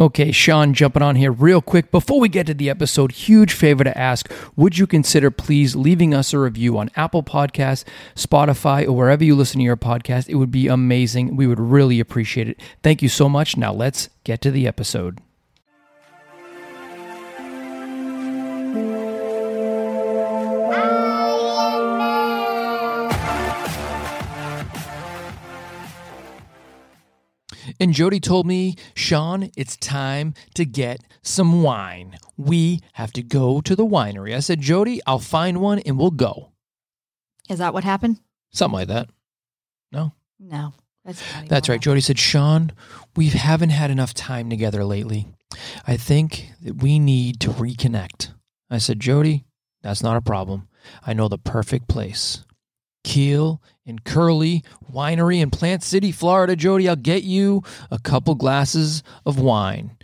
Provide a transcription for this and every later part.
Okay, Sean, jumping on here real quick. Before we get to the episode, huge favor to ask would you consider please leaving us a review on Apple Podcasts, Spotify, or wherever you listen to your podcast? It would be amazing. We would really appreciate it. Thank you so much. Now let's get to the episode. And Jody told me, Sean, it's time to get some wine. We have to go to the winery. I said, Jody, I'll find one and we'll go. Is that what happened? Something like that. No? No. That's, That's right. Jody said, Sean, we haven't had enough time together lately. I think that we need to reconnect. I said, Jody, that's not a problem. I know the perfect place. Keel and Curley Winery in Plant City, Florida. Jody, I'll get you a couple glasses of wine.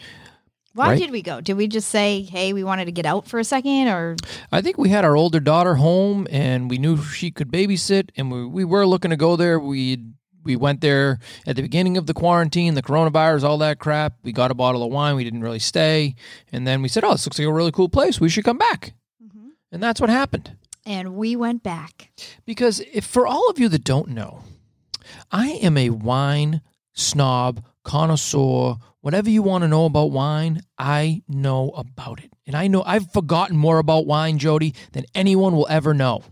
Why right? did we go? Did we just say, hey, we wanted to get out for a second or I think we had our older daughter home and we knew she could babysit and we, we were looking to go there. We we went there at the beginning of the quarantine, the coronavirus, all that crap. We got a bottle of wine. We didn't really stay. And then we said, oh, this looks like a really cool place. We should come back. Mm-hmm. And that's what happened. And we went back. Because if for all of you that don't know, I am a wine snob, connoisseur, whatever you want to know about wine, I know about it. And I know I've forgotten more about wine, Jody, than anyone will ever know.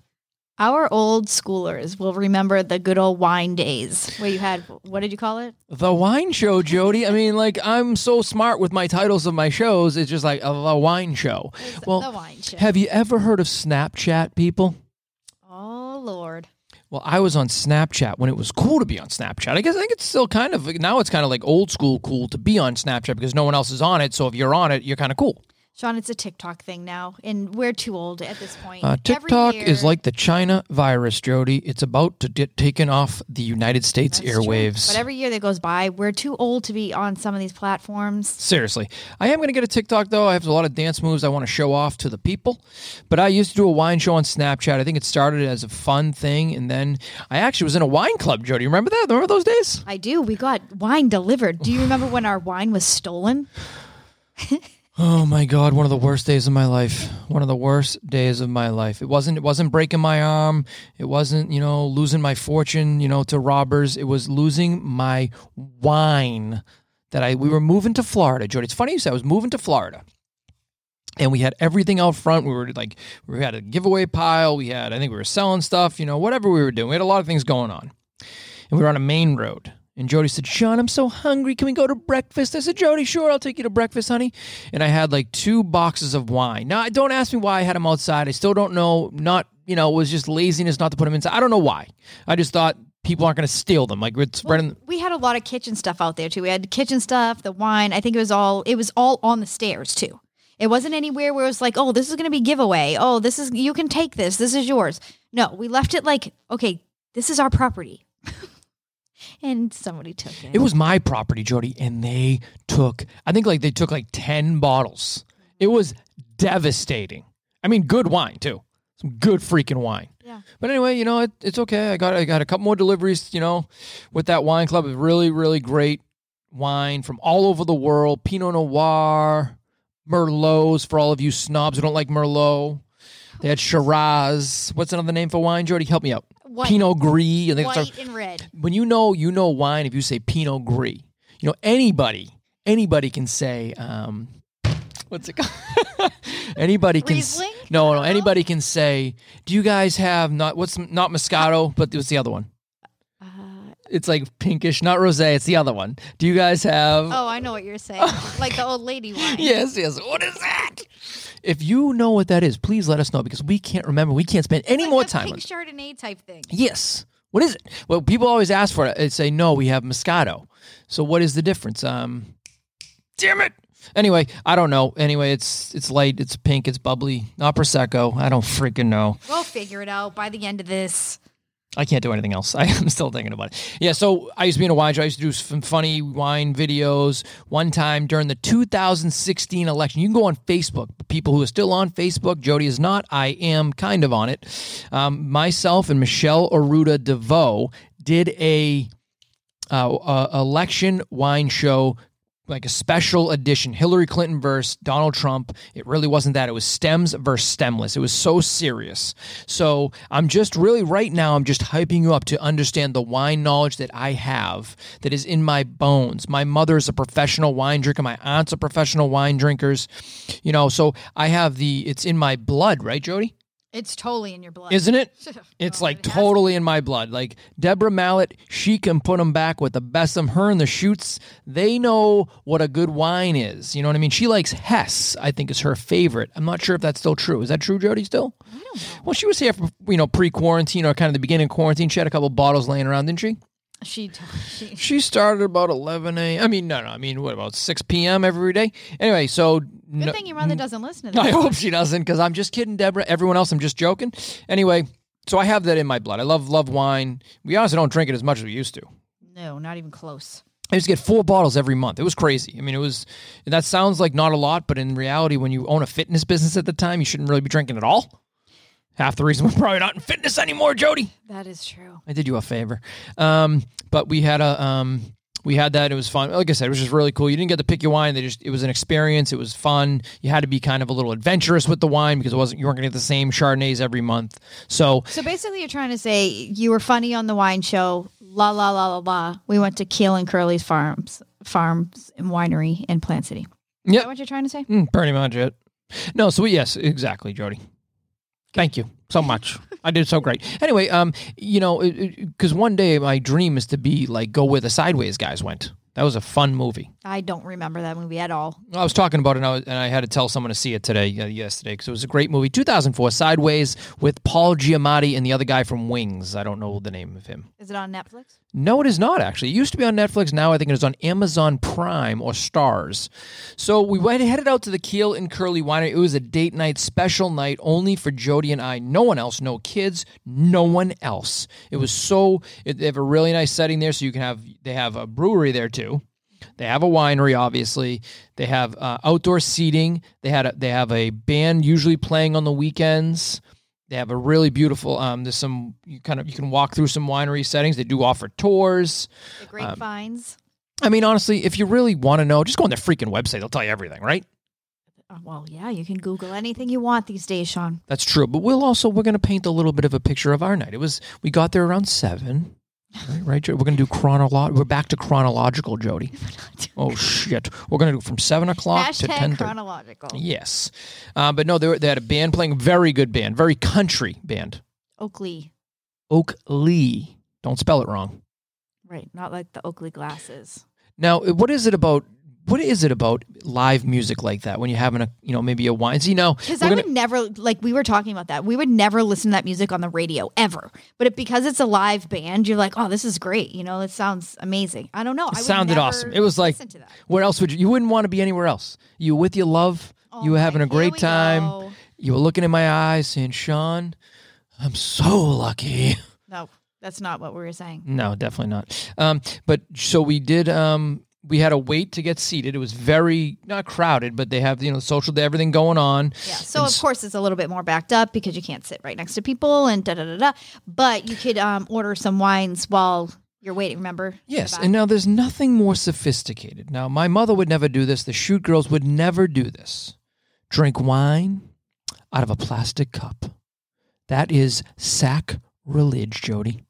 Our old schoolers will remember the good old wine days where you had what did you call it? The wine show, Jody. I mean, like I'm so smart with my titles of my shows. It's just like uh, a, a wine show. It's Well, the wine show. Have you ever heard of Snapchat, people? oh Lord. Well, I was on Snapchat when it was cool to be on Snapchat. I guess I think it's still kind of now it's kind of like old school cool to be on Snapchat because no one else is on it. So if you're on it, you're kind of cool. Sean, it's a TikTok thing now, and we're too old at this point. Uh, TikTok is like the China virus, Jody. It's about to get taken off the United States That's true. airwaves. But every year that goes by, we're too old to be on some of these platforms. Seriously. I am going to get a TikTok though. I have a lot of dance moves I want to show off to the people. But I used to do a wine show on Snapchat. I think it started as a fun thing. And then I actually was in a wine club, Jody. Remember that? Remember those days? I do. We got wine delivered. Do you remember when our wine was stolen? Oh my God. One of the worst days of my life. One of the worst days of my life. It wasn't, it wasn't breaking my arm. It wasn't, you know, losing my fortune, you know, to robbers. It was losing my wine that I, we were moving to Florida, Jody. It's funny you said I was moving to Florida. and we had everything out front. We were like, we had a giveaway pile. We had, I think we were selling stuff, you know, whatever we were doing. We had a lot of things going on. And we were on a main road. And Jody said, Sean, I'm so hungry. Can we go to breakfast? I said, Jody, sure, I'll take you to breakfast, honey. And I had like two boxes of wine. Now, don't ask me why I had them outside. I still don't know. Not, you know, it was just laziness not to put them inside. I don't know why. I just thought people aren't going to steal them. Like, we're spreading. We had a lot of kitchen stuff out there too. We had kitchen stuff, the wine. I think it was all it was all on the stairs too. It wasn't anywhere where it was like, oh, this is going to be giveaway. Oh, this is you can take this. This is yours. No, we left it like, okay, this is our property, and somebody took it. It was my property, Jody, and they took, I think like they took like 10 bottles. It was devastating. I mean, good wine too. Some good freaking wine. Yeah. But anyway, you know, it, it's okay. I got I got a couple more deliveries, you know, with that wine club. It's really, really great wine from all over the world. Pinot Noir, Merlots for all of you snobs who don't like Merlot. They had oh, Shiraz. What's another name for wine, Jody? Help me out. White, Pinot Gris. I think it's our- white and red. when you know you know wine if you say pinot gris you know anybody anybody can say um what's it called anybody can Riesling? no no know. anybody can say do you guys have not what's not moscato but what's the other one Uh, it's like pinkish not rosé it's the other one do you guys have oh, I know what you're saying. like the old lady wine. yes yes what is that if you know what that is please let us know because we can't remember we can't spend any Like more time on pink Chardonnay type thing. Yes. What is it? Well, people always ask for it. They say no, we have Moscato. So what is the difference? Um, damn it. Anyway, I don't know. Anyway, it's it's light, it's pink, it's bubbly, not prosecco. I don't freaking know. We'll figure it out by the end of this. I can't do anything else. I am still thinking about it. Yeah, so I used to be in a wine show. I used to do some funny wine videos. One time during the 2016 election, you can go on Facebook. People who are still on Facebook, Jody is not. I am kind of on it. Um, myself and Michelle Aruda DeVoe did a uh, uh, election wine show like a special edition Hillary Clinton versus Donald Trump. It really wasn't that. It was stems versus stemless. It was so serious. So I'm just really right now, I'm just hyping you up to understand the wine knowledge that I have that is in my bones. My mother is a professional wine drinker. My aunt's are professional wine drinkers. You know, so I have the, it's in my blood, right, Jody? It's totally in your blood. Isn't it? It's Oh, like it totally in my blood. Like Deborah Mallet, she can put them back with the best of her and the shoots. They know what a good wine is. You know what I mean? She likes Hess. I think is her favorite. I'm not sure if that's still true. Is that true, Jody? Still? I don't know. Well, she was here for you know pre-quarantine or kind of the beginning of quarantine. She had a couple bottles laying around, didn't she? She, she She started about 11 a. I mean, no, no. I mean, what about 6 p.m. every day? Anyway, so good no- thing your mother doesn't listen to I hope she doesn't, because I'm just kidding, Deborah. Everyone else, I'm just joking. Anyway, so I have that in my blood. I love love wine. We honestly don't drink it as much as we used to. No, not even close. I used to get four bottles every month. It was crazy. I mean, it was that sounds like not a lot, but in reality, when you own a fitness business at the time, you shouldn't really be drinking at all. Half the reason we're probably not in fitness anymore, Jody. That is true. I did you a favor. Um, but we had a um, we had that. It was fun. Like I said, it was just really cool. You didn't get to pick your wine. They just it was an experience. It was fun. You had to be kind of a little adventurous with the wine because it wasn't you weren't going to get the same Chardonnays every month. So So basically, you're trying to say you were funny on the wine show. La la la la la. We went to Keel and Curley's farms, farms and winery in Plant City. That what you're trying to say? mm, pretty much it. No, so yes, exactly, Jody. Thank you so much. I did so great. Anyway, um, you know, because one day my dream is to be like go where the Sideways guys went. That was a fun movie. I don't remember that movie at all. I was talking about it, and I, was, and I had to tell someone to see it today, uh, yesterday, because it was a great movie. 2004, Sideways, with Paul Giamatti and the other guy from Wings. I don't know the name of him. Is it on Netflix? No, it is not actually. It used to be on Netflix. Now I think it is on Amazon Prime or Starz. So we went headed out to the Keel and Curley Winery. It was a date night, special night, only for Jody and I. No one else, no kids, no one else. It was so. It, they have a really nice setting there, so you can have. They have a brewery there too. They have a winery, obviously. They have uh, outdoor seating. They had a, they have a band usually playing on the weekends. They have a really beautiful. Um, there's some you kind of you can walk through some winery settings. They do offer tours. The Grapevines. I mean, honestly, if you really want to know, just go on their freaking website. They'll tell you everything, right? Oh, well, yeah, you can Google anything you want these days, Sean. That's true. But we'll also we're going to paint a little bit of a picture of our night. It was we got there around seven. Right, right. Jo- We're going to do chronolo- We're back to chronological, Jody. Oh shit! We're going to do from seven o'clock to Hashtag ten thirty. chronological. Yes, uh, but no, they, were, they had a band playing, very good band, very country band. Oakley. Oak Lee. Don't spell it wrong. Right. Not like the Oakley glasses. Now, what is it about? What is it about live music like that when you're having a, you know, maybe a wine? you know Because I gonna- would never, like, we were talking about that. We would never listen to that music on the radio ever. But it, because it's a live band, you're like, oh, this is great. You know, it sounds amazing. I don't know. I sounded awesome. It was like- listen to that. where else would you? You wouldn't want to be anywhere else. You with your love. Oh you were having a great time. go. You were looking in my eyes, saying, "Sean, I'm so lucky." No, that's not what we were saying. No, definitely not. Um, but so we did. Um, we had to wait to get seated. It was very not crowded, but they have you know social everything going on. Yeah. So And of course it's a little bit more backed up because you can't sit right next to people and da da da da. But you could um, order some wines while you're waiting. Remember? Yes, and now there's nothing more sophisticated. Now, my mother would never do this. The shoot girls would never do this. Drink wine out of a plastic cup. That is sacrilege, Jody.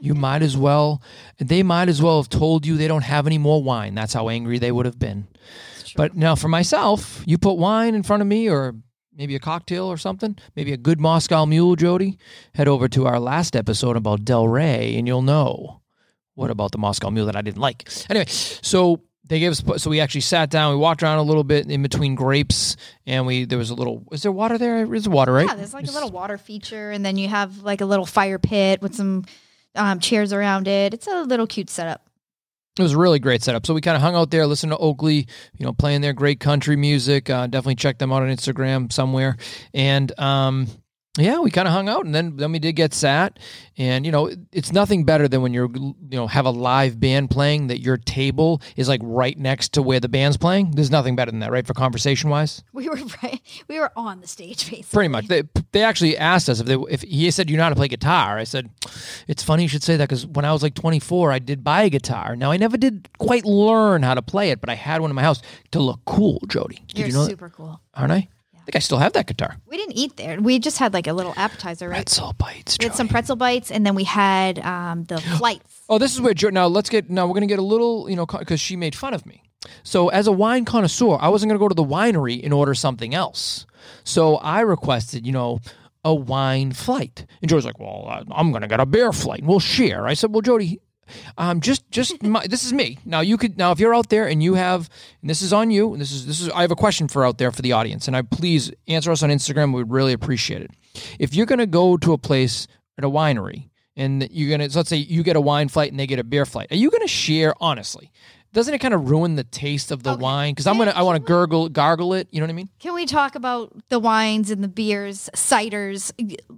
You might as well, they might as well have told you they don't have any more wine. That's how angry they would have been. But now for myself, you put wine in front of me or maybe a cocktail or something, maybe a good Moscow mule, Jody, head over to our last episode about Del Rey and you'll know what about the Moscow mule that I didn't like. Anyway, so they gave us so we actually sat down, we walked around a little bit in between grapes and we there was a little is there water there? There's water, right? Yeah, there's like a little water feature, and then you have like a little fire pit with some um, chairs around it. It's a little cute setup. It was a really great setup. So we kind of hung out there, listened to Oakley, you know, playing their great country music. Uh, definitely check them out on Instagram somewhere. And um, Yeah, we kind of hung out, and then then we did get sat, and you know, it's nothing better than when you're you know have a live band playing that your table is like right next to where the band's playing. There's nothing better than that, right? For conversation wise, We were right. We were on the stage, basically. pretty much. They they actually asked us if they if he said you know how to play guitar. I said, it's funny you should say that because when I was like 24, I did buy a guitar. Now I never did quite learn how to play it, but I had one in my house to look cool. Jody, did You're you know? that? super cool. Aren't I? I think I still have that guitar. We didn't eat there. We just had like a little appetizer, right? Pretzel bites. We had some pretzel bites, and then we had um, the flights. Oh, this is where Jo- now let's get now we're gonna get a little you know because she made fun of me. So as a wine connoisseur, I wasn't gonna go to the winery and order something else. So I requested you know a wine flight, and Jody's like, "Well, I'm gonna get a beer flight, and we'll share." I said, "Well, Jody." Um, just, just my, this is me. Now you could now if you're out there and you have, and this is on you. And this is this is I have a question for out there for the audience, and I please answer us on Instagram. We'd really appreciate it. If you're gonna go to a place at a winery and you're gonna so let's say you get a wine flight and they get a beer flight, are you gonna share honestly? Doesn't it kind of ruin the taste of the Okay. wine? Because I'm gonna I want to gurgle gargle it. You know what I mean? Can we talk about the wines and the beers, ciders?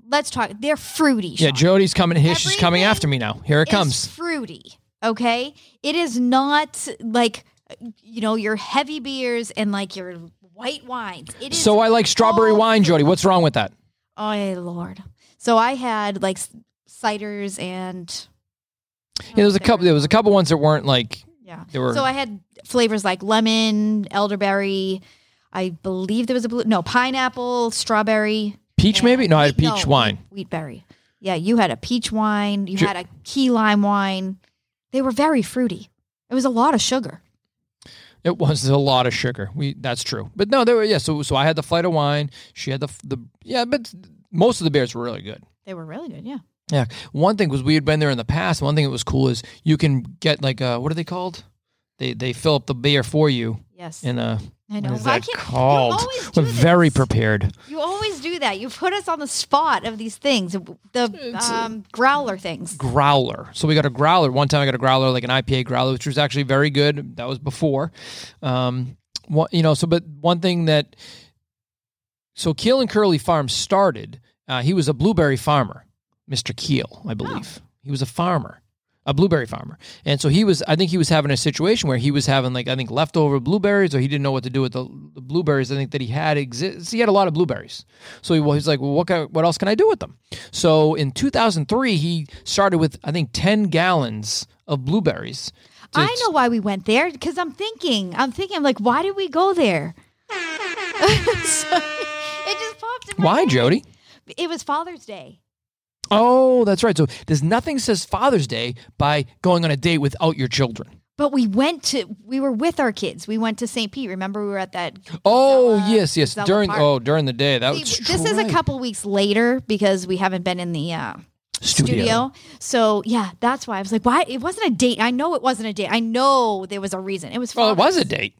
Let's talk. They're fruity. Yeah, Jody's coming here. She's coming after me now. Here it comes. fruity. Okay, it is not like you know your heavy beers and like your white wines. It is. So I like strawberry wine, Jody. What's wrong with that? oh lord. So I had like ciders and Yeah, there was a couple. There was a couple ones that weren't like Yeah. They were- So I had flavors like lemon, elderberry. I believe there was a blue. No, pineapple, strawberry. peach. Maybe no, I had peach no, wine. Wheat, wheatberry. Yeah, you had a peach wine. You Ju- had a key lime wine. They were very fruity. It was a lot of sugar. It was a lot of sugar. We that's true. But no, there were yeah. So so I had the flight of wine. She had the the yeah. But most of the beers were really good. They were really good. Yeah. Yeah. One thing was we had been there in the past. One thing that was cool is you can get like uh what are they called? They they fill up the beer for you Yes. in a I what know. is Why that can't- called? You always do We're very prepared. You always do that. You put us on the spot of these things. The um, growler things. growler. So we got a growler. One time I got a growler, like an IPA growler, which was actually very good. That was before. Um, one, you know, so but one thing that so Keel and Curley Farm started. Uh, he was a blueberry farmer, Mr. Keel, I oh. believe. He was a farmer, a blueberry farmer, and so he was. I think he was having a situation where he was having like I think leftover blueberries, or he didn't know what to do with the, the blueberries. I think that he had exist. He had a lot of blueberries, so he was like, "Well, what can, what else can I do with them?" So in 2003, he started with I think 10 gallons of blueberries. I know why we went there because I'm thinking, I'm thinking, I'm like, why did we go there? So, it just popped in my Why, head. Jody? It was Father's Day. Oh, that's right. So there's nothing says Father's Day by going on a date without your children. But we went to, we were with our kids. We went to St. Pete. Remember, we were at that. Oh Gazella- yes, yes. Gazella During Park. oh during the day that See, was this is a couple weeks later because we haven't been in the uh, studio. studio. So yeah, that's why I was like, why? It wasn't a date. I know it wasn't a date. I know there was a reason. It was. Well, it was a date.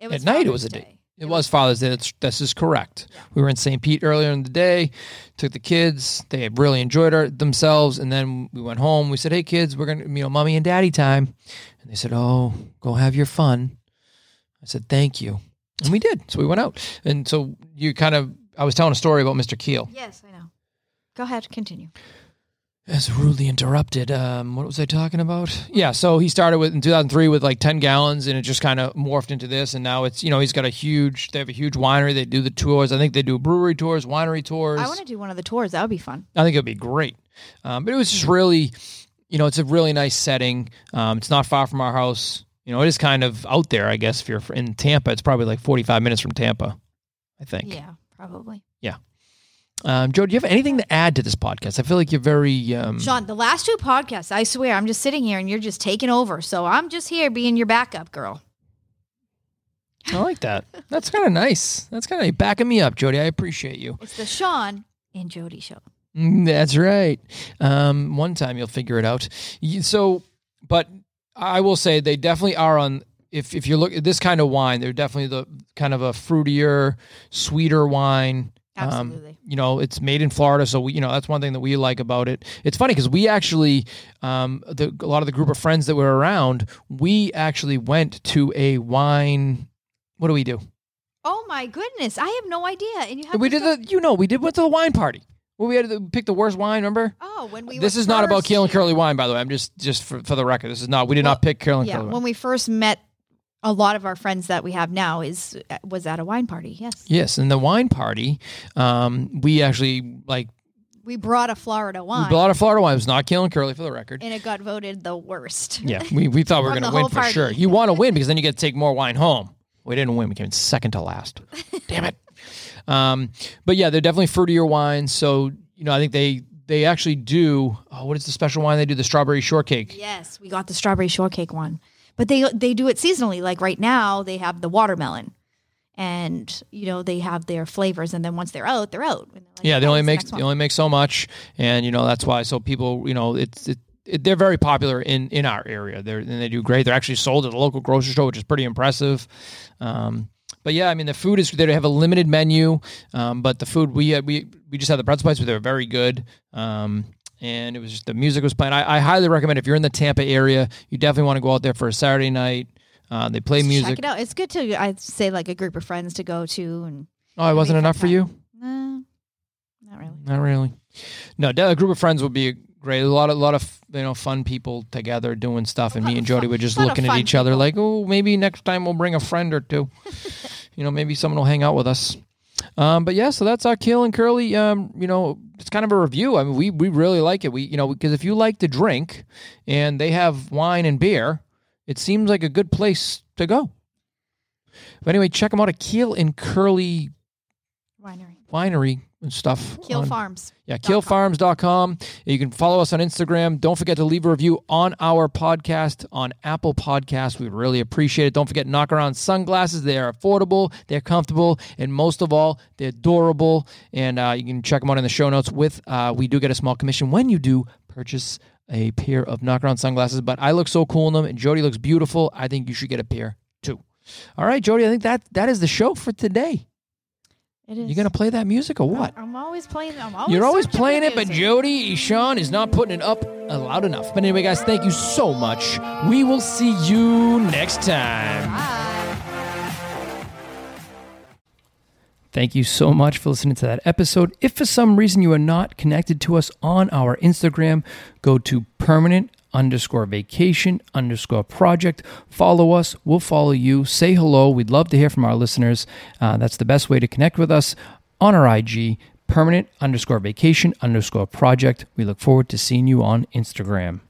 It was At night, it was a date. Day. It was Father's Day. That's, this is correct. We were in St. Pete earlier in the day. Took the kids. They had really enjoyed our, themselves, and then we went home. We said, "Hey, kids, we're gonna, you know, mommy and daddy time," and they said, "Oh, go have your fun." I said, "Thank you," and we did. So we went out, and so you kind of, I was telling a story about Mr. Keel. Yes, I know. Go ahead, continue. As rudely interrupted. Um, what was I talking about? Yeah, so he started with in 2003 with like 10 gallons, and it just kind of morphed into this. And now it's you know he's got a huge. They have a huge winery. They do the tours. I think they do brewery tours, winery tours. I want to do one of the tours. That would be fun. I think it'd be great. Um, but it was just really, you know, it's a really nice setting. Um, it's not far from our house. You know, it is kind of out there. I guess if you're in Tampa, it's probably like 45 minutes from Tampa. I think. Yeah, probably. Um, Joe, do you have anything to add to this podcast? I feel like you're very. Um, Sean, the last two podcasts, I swear, I'm just sitting here and you're just taking over. So I'm just here being your backup girl. I like that. That's kind of nice. That's kind of backing me up, Jody. I appreciate you. It's the Sean and Jody show. Mm, That's right. Um, one time you'll figure it out. So, but I will say they definitely are on. If if you look at this kind of wine, they're definitely the kind of a fruitier, sweeter wine. Um, Absolutely. you know, it's made in Florida, so we, you know that's one thing that we like about it. It's funny because we actually, um, the, a lot of the group of friends that were around, we actually went to a wine. What do we do? Oh my goodness, I have no idea. And you have we did the, you know, we did went to the wine party. Well, we had to pick the worst wine. Remember? Oh, when we this is not about first- Keel and Curley wine, by the way. I'm just just for, for the record. This is not. We did Well, not pick Keel and Yeah, Curley. when we first met, a lot of our friends that we have now is was at a wine party. Yes, Yes, and the wine party, um, we actually like we brought a Florida we wine, brought a Florida wine. It was not and Curley for the record. and it got voted the worst. Yeah, we, we thought we were going to win for party. sure. You want to win because then you get to take more wine home. We didn't win. We came in second to last. Damn it. Um, but yeah, they're definitely fruitier wines. So you know, I think they they actually do. Oh, what is the special wine they do? The strawberry shortcake. Yes, we got the strawberry shortcake one, but they they do it seasonally. Like right now, they have the watermelon, and you know they have their flavors, and then once they're out, they're out. They're like, Yeah, they "Oh, only what's the make they only make so much, and you know that's why. So people, you know, it's it, it, they're very popular in in our area. They're and they do great. They're actually sold at a local grocery store, which is pretty impressive. Um, but yeah, I mean the food is they have a limited menu, um, but the food we had, we we just had the pretzel bites, but they were very good. Um, and it was just the music was playing. I, I highly recommend if you're in the Tampa area, you definitely want to go out there for a Saturday night. Uh, they play Check music. it out. It's good to I'd say like a group of friends to go to, and Oh, it wasn't enough for you. nah, not really. Not really. No, a group of friends would be great. A lot of, lot of you know, fun people together doing stuff, and me and Jody were just looking at each other like, oh, maybe next time we'll bring a friend or two. you know, maybe someone will hang out with us. Um, but yeah, so that's our Keel and Curley. Um, you know, it's kind of a review. I mean, we we really like it. We you know because if you like to drink, and they have wine and beer, it seems like a good place to go. But anyway, check them out at Keel and Curley Winery, Winery stuff. Kill on- Farms. yeah, com. keelfarms.com. You can follow us on Instagram. Don't forget to leave a review on our podcast on Apple Podcasts. We really appreciate it. Don't forget Knockaround sunglasses. They are affordable, they're comfortable, and most of all, they're durable. And uh, you can check them out in the show notes. With uh, we do get a small commission when you do purchase a pair of Knockaround sunglasses. But I look so cool in them, and Jody looks beautiful. I think you should get a pair too. All right, Jody. I think that that is the show for today. It is. You gonna play that music or what? I'm always playing. I'm always. You're always searching for playing it, but music. Jody, Sean is not putting it up uh, loud enough. But anyway, guys, thank you so much. We will see you next time. Bye. Thank you so much for listening to that episode. If for some reason you are not connected to us on our Instagram, go to permanent underscore vacation underscore project. Follow us. We'll follow you. Say hello. We'd love to hear from our listeners. Uh, that's the best way to connect with us on our IG, permanent underscore vacation underscore project. We look forward to seeing you on Instagram.